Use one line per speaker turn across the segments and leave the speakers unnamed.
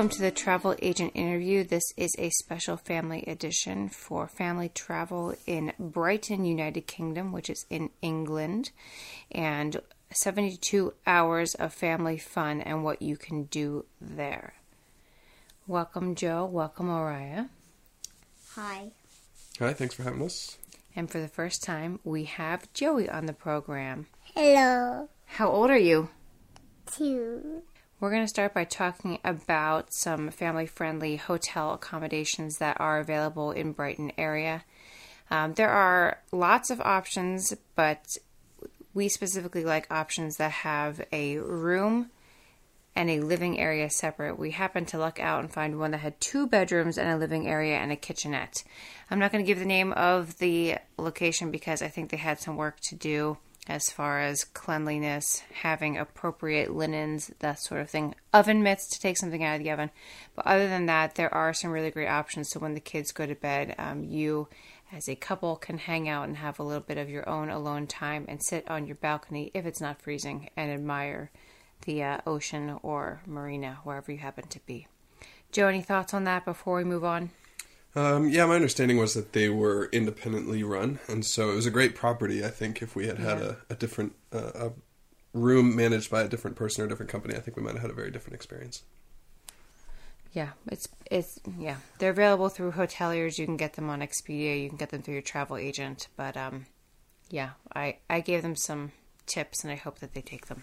welcome to the Travel Agent Interview. This is a special family edition for family travel in Brighton, United Kingdom, which is in England, and 72 hours of family fun and what you can do there. Welcome, Joe. Welcome, Oriah.
Hi.
Hi, thanks for having us.
And for the first time, we have Joey on the program.
Hello.
How old are you?
Two.
We're going to start by talking about some family friendly hotel accommodations that are available in Brighton area. Um, there are lots of options, but we specifically like options that have a room and a living area separate. We happened to luck out and find one that had two bedrooms and a living area and a kitchenette. I'm not going to give the name of the location because I think they had some work to do as far as cleanliness, having appropriate linens, that sort of thing. Oven mitts to take something out of the oven. But other than that, there are some really great options. So when the kids go to bed, um, you as a couple can hang out and have a little bit of your own alone time and sit on your balcony if it's not freezing and admire the uh, ocean or marina wherever you happen to be. Joe, any thoughts on that before we move on?
Um, yeah, my understanding was that they were independently run, and so it was a great property. I think if we had had
Yeah.
a, a different uh, a room managed by a different person or a different company, I think we might have had a very different experience.
Yeah, it's it's yeah. They're available through hoteliers. You can get them on Expedia. You can get them through your travel agent. But um, yeah, I I gave them some tips, and I hope that they take them.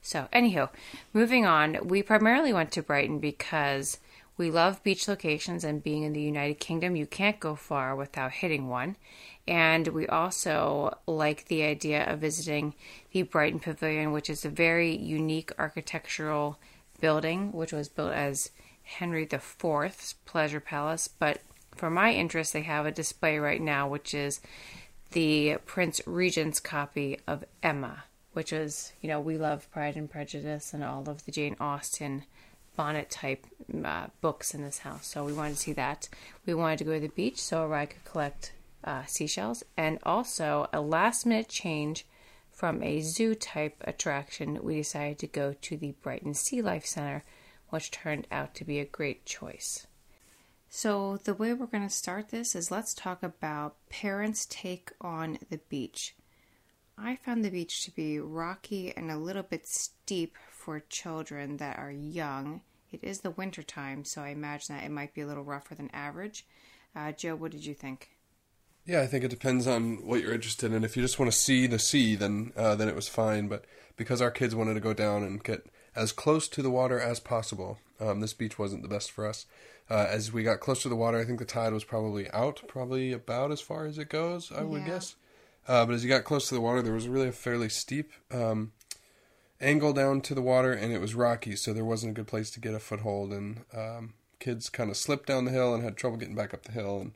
So, anywho, moving on. We primarily went to Brighton because we love beach locations, and being in the United Kingdom, you can't go far without hitting one. And we also like the idea of visiting the Brighton Pavilion, which is a very unique architectural building, which was built as Henry IV's pleasure palace. But for my interest, they have a display right now, which is the Prince Regent's copy of Emma, which is, you know, we love Pride and Prejudice and all of the Jane Austen bonnet type uh, books in this house. So we wanted to see that. We wanted to go to the beach so I could collect uh, seashells and also a last minute change from a zoo type attraction. We decided to go to the Brighton Sea Life Center, which turned out to be a great choice. So, the way we're going to start this is let's talk about parents' take on the beach. I found the beach to be rocky and a little bit steep for children that are young. It is the winter time, so I imagine that it might be a little rougher than average. Uh, Joe, what did you think?
Yeah, I think it depends on what you're interested in. If you just want to see the sea, then uh, then it was fine. But because our kids wanted to go down and get as close to the water as possible, um, this beach wasn't the best for us. Uh, as we got close to the water, I think the tide was probably out, probably about as far as it goes, I would
Yeah.
guess. Uh, but as you got close to the water, there was really a fairly steep um, angle down to the water, and it was rocky, so there wasn't a good place to get a foothold. And um, kids kind of slipped down the hill and had trouble getting back up the hill. And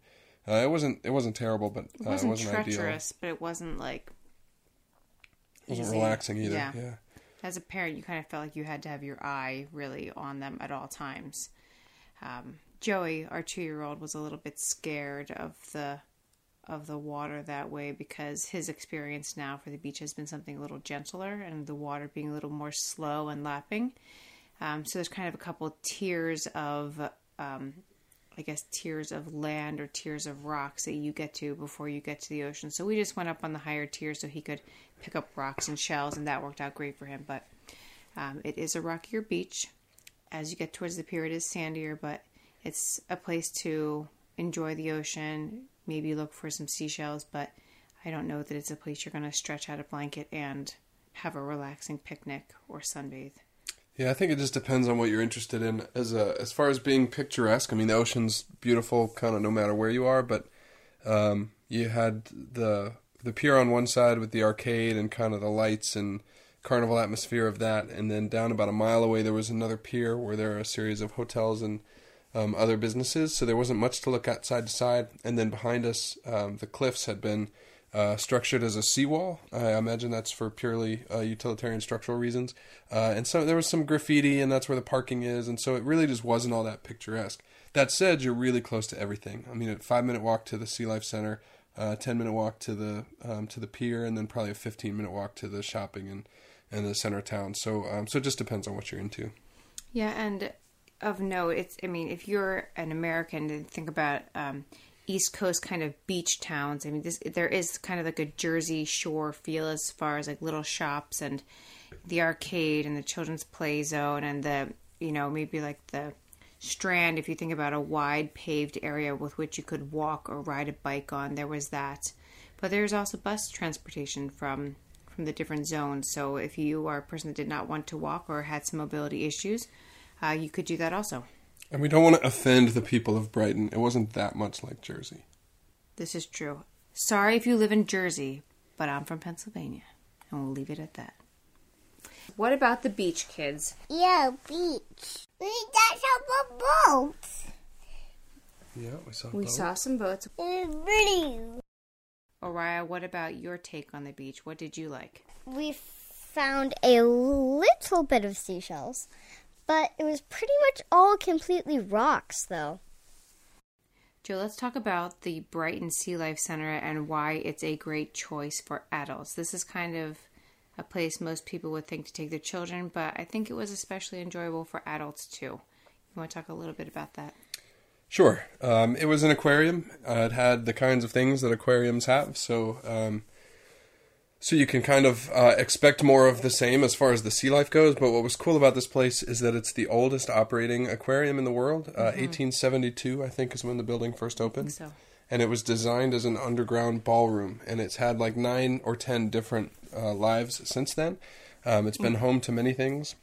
uh, it wasn't it wasn't terrible, but
It
uh,
wasn't,
it wasn't ideal.
treacherous, but it wasn't like
It wasn't
easy.
relaxing either.
Yeah.
yeah.
as a parent, you kind of felt like you had to have your eye really on them at all times. Um, Joey, our two-year-old, was a little bit scared of the of the water that way because his experience now for the beach has been something a little gentler and the water being a little more slow and lapping. Um, so there's kind of a couple tiers of, um, I guess, tiers of land or tiers of rocks that you get to before you get to the ocean. So we just went up on the higher tier so he could pick up rocks and shells, and that worked out great for him. But um, it is a rockier beach. As you get towards the pier, it is sandier, but it's a place to enjoy the ocean, maybe look for some seashells, but I don't know that it's a place you're going to stretch out a blanket and have a relaxing picnic or sunbathe.
Yeah, I think it just depends on what you're interested in. As a, as far as being picturesque, I mean, the ocean's beautiful, kind of no matter where you are. But um, you had the the pier on one side with the arcade and kind of the lights and carnival atmosphere of that, and then down about a mile away there was another pier where there are a series of hotels and um, other businesses. So there wasn't much to look at side to side. And then behind us, um, the cliffs had been uh, structured as a seawall. I imagine that's for purely uh, utilitarian structural reasons. Uh, and so there was some graffiti, and that's where the parking is. And so it really just wasn't all that picturesque. That said, you're really close to everything. I mean, a five minute walk to the Sea Life Center, uh, ten minute walk to the um, to the pier, and then probably a fifteen minute walk to the shopping and and the center of town. So um, so it just depends on what you're into.
Yeah, and of note, it's I mean, if you're an American and think about um, East Coast kind of beach towns, I mean, this there is kind of like a Jersey Shore feel as far as like little shops and the arcade and the children's play zone and the you know maybe like the strand. If you think about a wide paved area with which you could walk or ride a bike on there was that. But there's also bus transportation from from the different zones. So if you are a person that did not want to walk or had some mobility issues uh, you could do that also
And we don't want to offend the people of Brighton. It wasn't that much like Jersey.
this is true sorry if you live in jersey but i'm from pennsylvania and we'll leave it at that what about the beach kids
Yeah, beach. We got some boats.
Yeah, we saw.
we
boat.
saw some boats
It's blue.
Oriah, what about your take on the beach? What did you like?
We found a little bit of seashells, but it was pretty much all completely rocks, though.
Joe, let's talk about the Brighton Sea Life Center and why it's a great choice for adults. This is kind of a place most people would think to take their children, but I think it was especially enjoyable for adults too. You want to talk a little bit about that?
Sure. Um, it was an aquarium. Uh, it had the kinds of things that aquariums have, so um, so you can kind of uh, expect more of the same as far as the sea life goes. But what was cool about this place is that it's the oldest operating aquarium in the world. Uh, 1872, I think, is when the building first opened,
So,
and it was designed as an underground ballroom, and it's had like nine or ten different uh, lives since then. Um, it's been home to many things.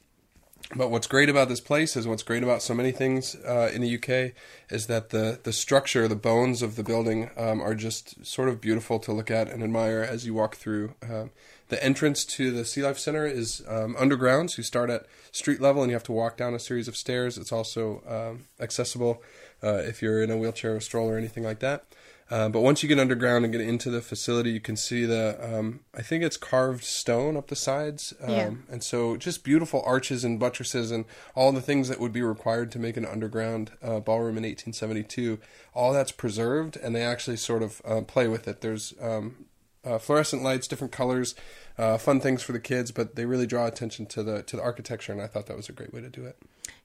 But what's great about this place is what's great about so many things uh, in the UK is that the the structure, the bones of the building um, are just sort of beautiful to look at and admire as you walk through. Um, the entrance to the Sea Life Center is um, underground, so you start at street level and you have to walk down a series of stairs. It's also um, accessible uh, if you're in a wheelchair or stroller or anything like that. Uh, but once you get underground and get into the facility, you can see the um, I think it's carved stone up the sides, um,
Yeah.
and so just beautiful arches and buttresses and all the things that would be required to make an underground uh, ballroom in 1872. All that's preserved, and they actually sort of uh, play with it. There's um, uh, fluorescent lights, different colors, uh, fun things for the kids, but they really draw attention to the to the architecture, and I thought that was a great way to do it.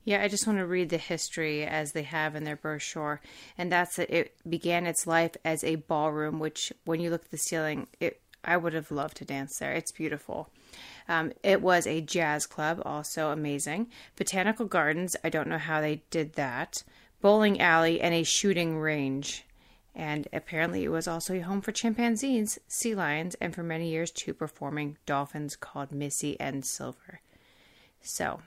Yeah, I just want to read the history as they have in their brochure, and that's that it began its life as a ballroom. Which, when you look at the ceiling, it I would have loved to dance there. It's beautiful. Um, it was a jazz club, also amazing. Botanical gardens, I don't know how they did that. Bowling alley and a shooting range. And apparently, it was also a home for chimpanzees, sea lions, and for many years, two performing dolphins called Missy and Silver. So,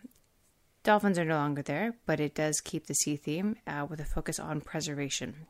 dolphins are no longer there, but it does keep the sea theme uh, with a focus on preservation.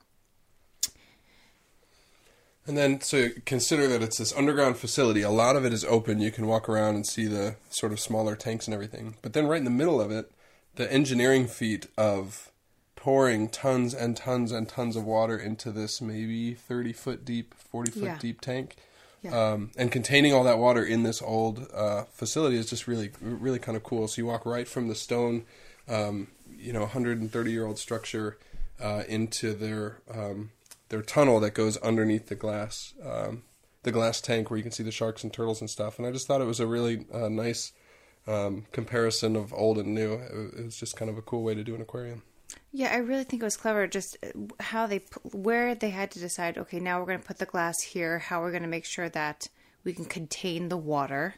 And then, so consider that it's this underground facility. A lot of it is open. You can walk around and see the sort of smaller tanks and everything. But then, right in the middle of it, the engineering feat of pouring tons and tons and tons of water into this maybe 30 foot deep, 40 foot
Yeah.
deep tank.
Yeah.
Um, and containing all that water in this old uh, facility is just really, really kind of cool. So you walk right from the stone, um, you know, 130 year old structure uh, into their um, their tunnel that goes underneath the glass um, the glass tank where you can see the sharks and turtles and stuff. And I just thought it was a really uh, nice um, comparison of old and new. It, it was just kind of a cool way to do an aquarium.
Yeah, I really think it was clever. Just uh, how they, where they had to decide. Okay, now we're going to put the glass here. How we're going to make sure that we can contain the water.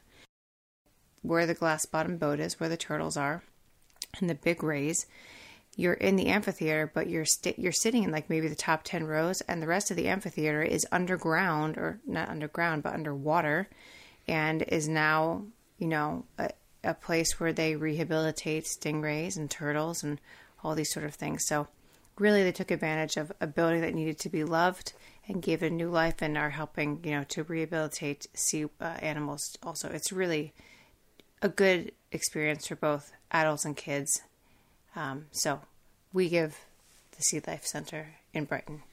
Where the glass bottom boat is, where the turtles are, and the big rays. You're in the amphitheater, but you're st- you're sitting in like maybe the top ten rows, and the rest of the amphitheater is underground, or not underground, but underwater, and is now you know a, a place where they rehabilitate stingrays and turtles and all these sort of things. So really, they took advantage of a building that needed to be loved and gave it a new life, and are helping you know to rehabilitate sea uh, animals. Also, it's really a good experience for both adults and kids. Um, so we give the Sea Life Center in Brighton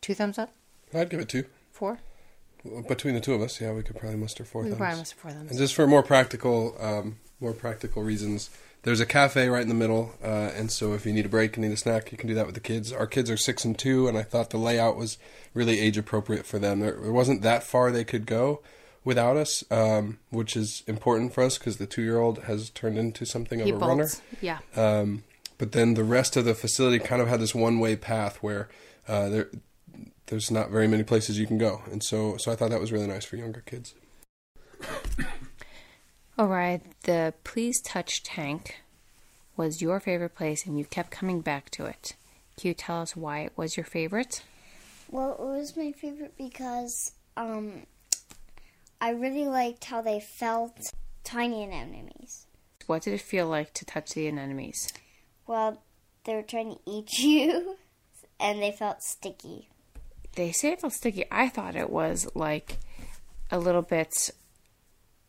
two thumbs up,
I'd give it two.
four.
Between the two of us, yeah, we could probably muster four
We
thumbs.
probably must have four thumbs.
And just for more practical, um, more practical reasons, there's a cafe right in the middle, uh, and so if you need a break and need a snack, you can do that with the kids. Our kids are six and two, and I thought the layout was really age appropriate for them. There, there wasn't that far they could go without us, um, which is important for us because the two year old has turned into something of
he
a runner.
Yeah.
Um, but then the rest of the facility kind of had this one way path where uh, there there's not very many places you can go, and so so I thought that was really nice for younger kids.
All right, the Please Touch tank was your favorite place, and you kept coming back to it. Can you tell us why it was your favorite?
Well, it was my favorite because um, I really liked how they felt tiny anemones.
What did it feel like to touch the anemones?
Well, they were trying to eat you, and they felt sticky.
They say it felt sticky. I thought it was like a little bit.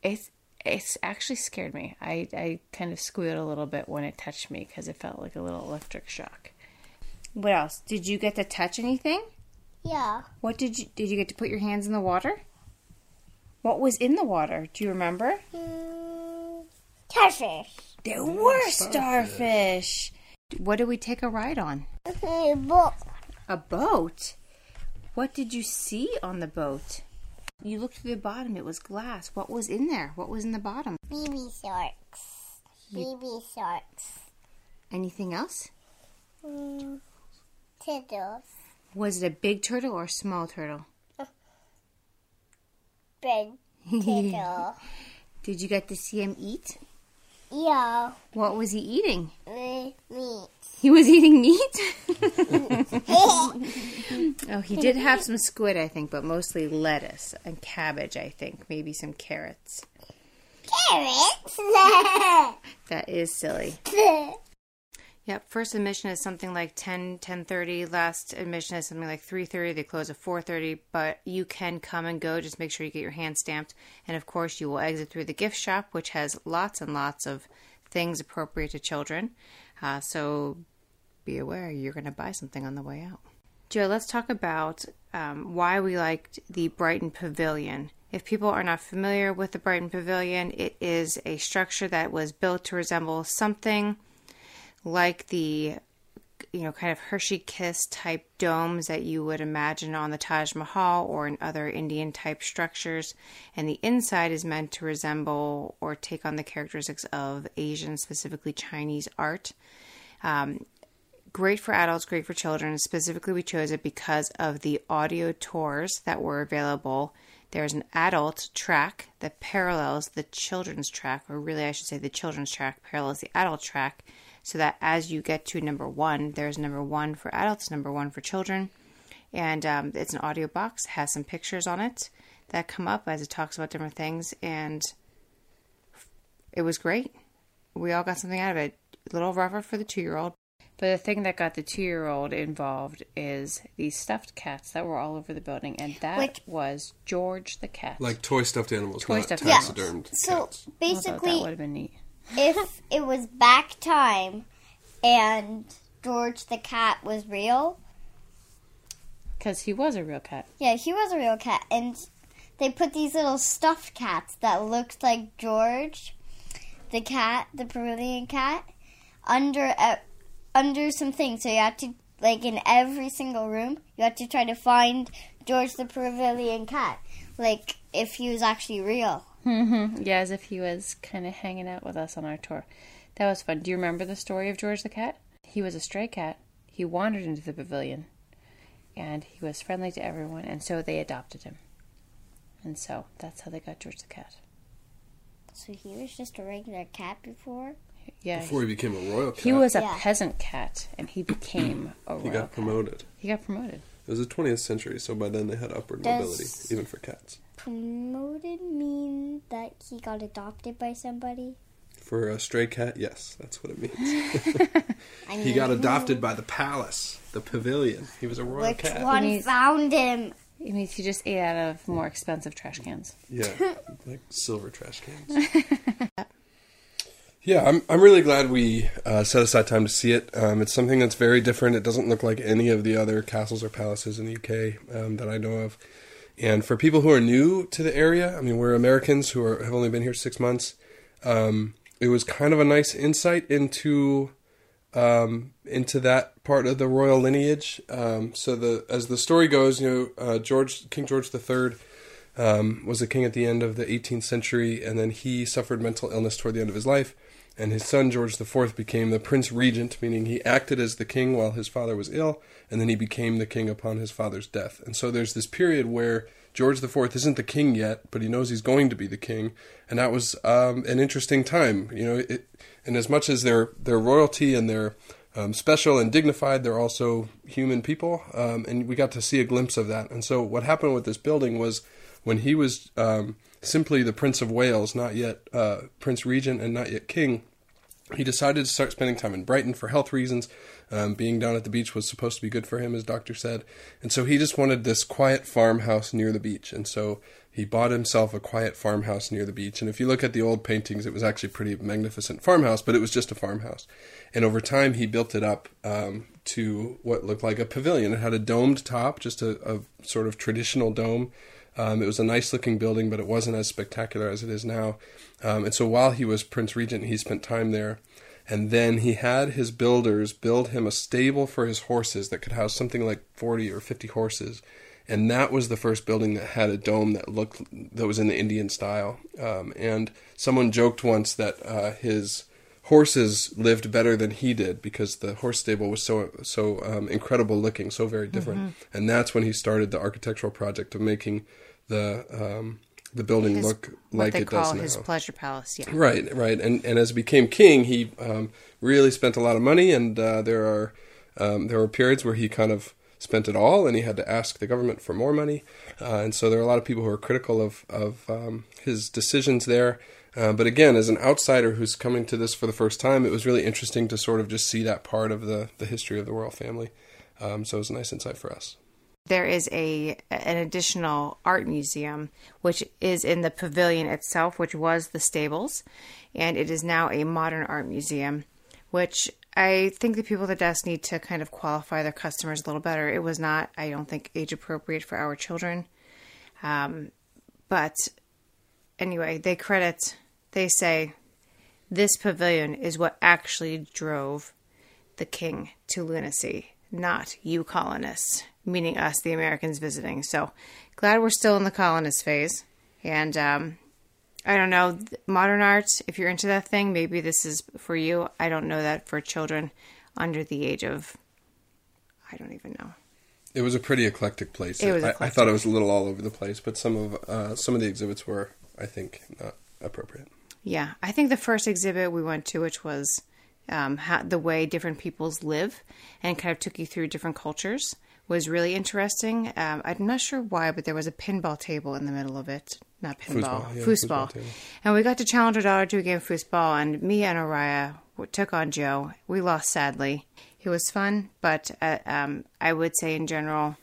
It's it's actually scared me. I I kind of squealed a little bit when it touched me because it felt like a little electric shock. What else? Did you get to touch anything?
Yeah.
What did you did you get to put your hands in the water? What was in the water? Do you remember?
Mm, starfish.
There were starfish. What did we take a ride on?
A boat.
A boat. What did you see on the boat? You looked to the bottom. It was glass. What was in there? What was in the bottom?
baby sharks. Baby sharks.
Anything else?
Mm, turtles.
Was it a big turtle or a small turtle?
Big turtle.
Did you get to see him eat?
Yeah.
What was he eating?
Me. me.
He was eating meat? oh, he did have some squid, I think, but mostly lettuce and cabbage, I think. Maybe some carrots.
Carrots.
That is silly. Yep, first admission is something like 10, 10.30. Last admission is something like 3.30. They close at 4.30, but you can come and go. Just make sure you get your hand stamped. And, of course, you will exit through the gift shop, which has lots and lots of things appropriate to children. Uh, so be aware you're going to buy something on the way out. Joe, let's talk about um, why we liked the Brighton Pavilion. If people are not familiar with the Brighton Pavilion, it is a structure that was built to resemble something like the you know kind of Hershey Kiss type domes that you would imagine on the Taj Mahal or in other Indian type structures. And the inside is meant to resemble or take on the characteristics of Asian specifically Chinese art. Um, great for adults great for children. Specifically we chose it because of the audio tours that were available. There's an adult track that parallels the children's track or really I should say the children's track parallels the adult track so that as you get to number one, there's number one for adults, number one for children. And um, it's an audio box, has some pictures on it that come up as it talks about different things. And it was great. We all got something out of it. A little rougher for the two year old. But the thing that got the two year old involved is these stuffed cats that were all over the building. And that
Which-
was George the cat.
Like toy stuffed animals,
Toy
not
stuffed
taxidermed
So
cats.
I thought that
basically,
would have been neat.
If it was back time and George the cat was real,
Because he was a real cat.
yeah, he was a real cat, and they put these little stuffed cats that looked like George, the cat, the Peruvian cat, under uh, under some things. So you have to like in every single room, you have to try to find George the Peruvian cat, like if he was actually real.
Mm-hmm. Yeah, as if he was kind of hanging out with us on our tour. That was fun. Do you remember the story of George the cat? He was a stray cat. He wandered into the pavilion, and he was friendly to everyone, and so they adopted him. And so that's how they got George the cat.
So he was just a regular cat before.
Yeah,
Before he became a royal cat,
he was a
Yeah.
peasant cat, and he became a royal
he got
cat.
promoted.
He got promoted.
It was the 20th century, so by then they had upward
Does-
mobility, even for cats.
Promoted mean that he got adopted by somebody.
For a stray cat, yes, that's what it means.
I
he got adopted by the palace, the pavilion. He was a royal
Which
cat.
one
He's-
found him?
It means he just ate out of more expensive trash cans.
Yeah, like silver trash cans. Yeah, I'm I'm really glad we uh, set aside time to see it. Um, it's something that's very different. It doesn't look like any of the other castles or palaces in the UK um, that I know of. And for people who are new to the area, I mean, we're Americans who are, have only been here six months. Um, it was kind of a nice insight into um, into that part of the royal lineage. Um, so the as the story goes, you know, uh, George King George III um, was a king at the end of the 18th century, and then he suffered mental illness toward the end of his life. And his son George IV became the Prince Regent, meaning he acted as the king while his father was ill, and then he became the king upon his father's death. And so there's this period where George IV isn't the king yet, but he knows he's going to be the king, and that was um, an interesting time. You know, it, and as much as their their royalty and their um, special and dignified, they're also human people, um, and we got to see a glimpse of that. And so what happened with this building was when he was um, simply the Prince of Wales, not yet uh, Prince Regent and not yet King, he decided to start spending time in Brighton for health reasons. Um, being down at the beach was supposed to be good for him, as doctor said, and so he just wanted this quiet farmhouse near the beach. And so he bought himself a quiet farmhouse near the beach. And if you look at the old paintings, it was actually a pretty magnificent farmhouse, but it was just a farmhouse. And over time, he built it up um, to what looked like a pavilion. It had a domed top, just a, a sort of traditional dome. Um, it was a nice looking building, but it wasn't as spectacular as it is now. Um, and so while he was Prince Regent, he spent time there. And then he had his builders build him a stable for his horses that could house something like 40 or 50 horses. And that was the first building that had a dome that looked that was in the Indian style. Um, and someone joked once that uh, his horses lived better than he did because the horse stable was so so um, incredible looking, so very different. Mm-hmm. And that's when he started the architectural project of making the um, the building his, look like it does now.
His pleasure palace, yeah.
Right, right. And and as he became king, he um, really spent a lot of money, and uh, there are um, there were periods where he kind of spent it all, and he had to ask the government for more money. Uh, and so there are a lot of people who are critical of of um, his decisions there. Uh, but again, as an outsider who's coming to this for the first time, it was really interesting to sort of just see that part of the the history of the royal family. Um, so it was a nice insight for us
there is a an additional art museum which is in the pavilion itself which was the stables and it is now a modern art museum which I think the people at the desk need to kind of qualify their customers a little better. It was not, I don't think, age appropriate for our children. Um, but anyway, they credit, they say, this pavilion is what actually drove the king to lunacy, not you colonists meaning us, the Americans visiting. So glad we're still in the colonist phase. And um, I don't know, modern art, if you're into that thing, maybe this is for you. I don't know that for children under the age of, I don't even know.
It was a pretty eclectic place. It was eclectic. I, I, thought it was a little all over the place, but some of uh, some of the exhibits were, I think, not appropriate.
Yeah, I think the first exhibit we went to, which was um, how, the way different peoples live, and kind of took you through different cultures was really interesting. Um, I'm not sure why, but there was a pinball table in the middle of it. Not pinball, foosball. Yeah, foosball. foosball and we got to challenge our daughter to a game of foosball, and me and Araya took on Joe. We lost sadly. It was fun, but uh, um, I would say in general,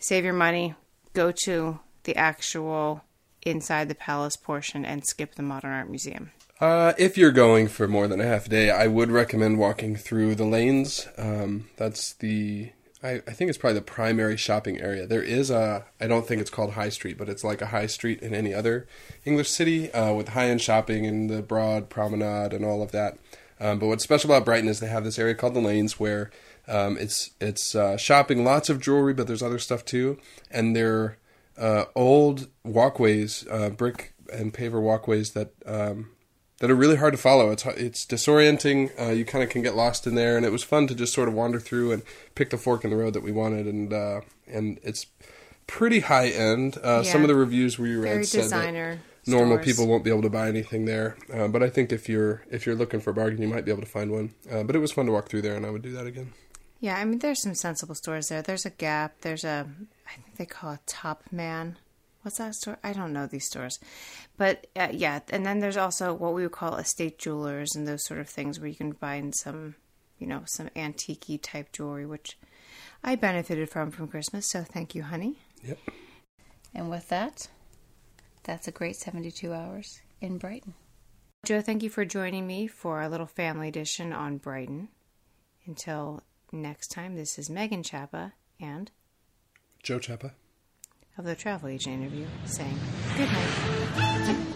save your money, go to the actual inside the palace portion, and skip the modern art museum.
Uh, if you're going for more than a half day, I would recommend walking through the lanes. Um, that's the I, I think it's probably the primary shopping area. There is a, I don't think it's called High Street, but it's like a high street in any other English city uh, with high end shopping and the broad promenade and all of that. Um, but what's special about Brighton is they have this area called the Lanes where um, it's it's uh, shopping, lots of jewelry, but there's other stuff too, and they're uh, old walkways, uh, brick and paver walkways that um, that are really hard to follow. It's it's disorienting. Uh, you kind of can get lost in there, and it was fun to just sort of wander through and pick the fork in the road that we wanted. And uh, and it's pretty high end. Uh, yeah. Some of the reviews we read Very said that normal stores. people won't be able to buy anything there. Uh, but I think if you're if you're looking for a bargain, you might be able to find one. Uh, but it was fun to walk through there, and I would do that again.
Yeah, I mean, there's some sensible stores there. There's a Gap. There's a I think they call it Top Man what's that store? I don't know these stores, but uh, yeah. And then there's also what we would call estate jewelers and those sort of things where you can find some, you know, some antique type jewelry, which I benefited from from Christmas. So thank you, honey.
Yep.
And with that, that's a great 72 hours in Brighton. Joe, thank you for joining me for our little family edition on Brighton. Until next time, this is Megan Chappa and
Joe Chappa
of the travel agent interview saying good night.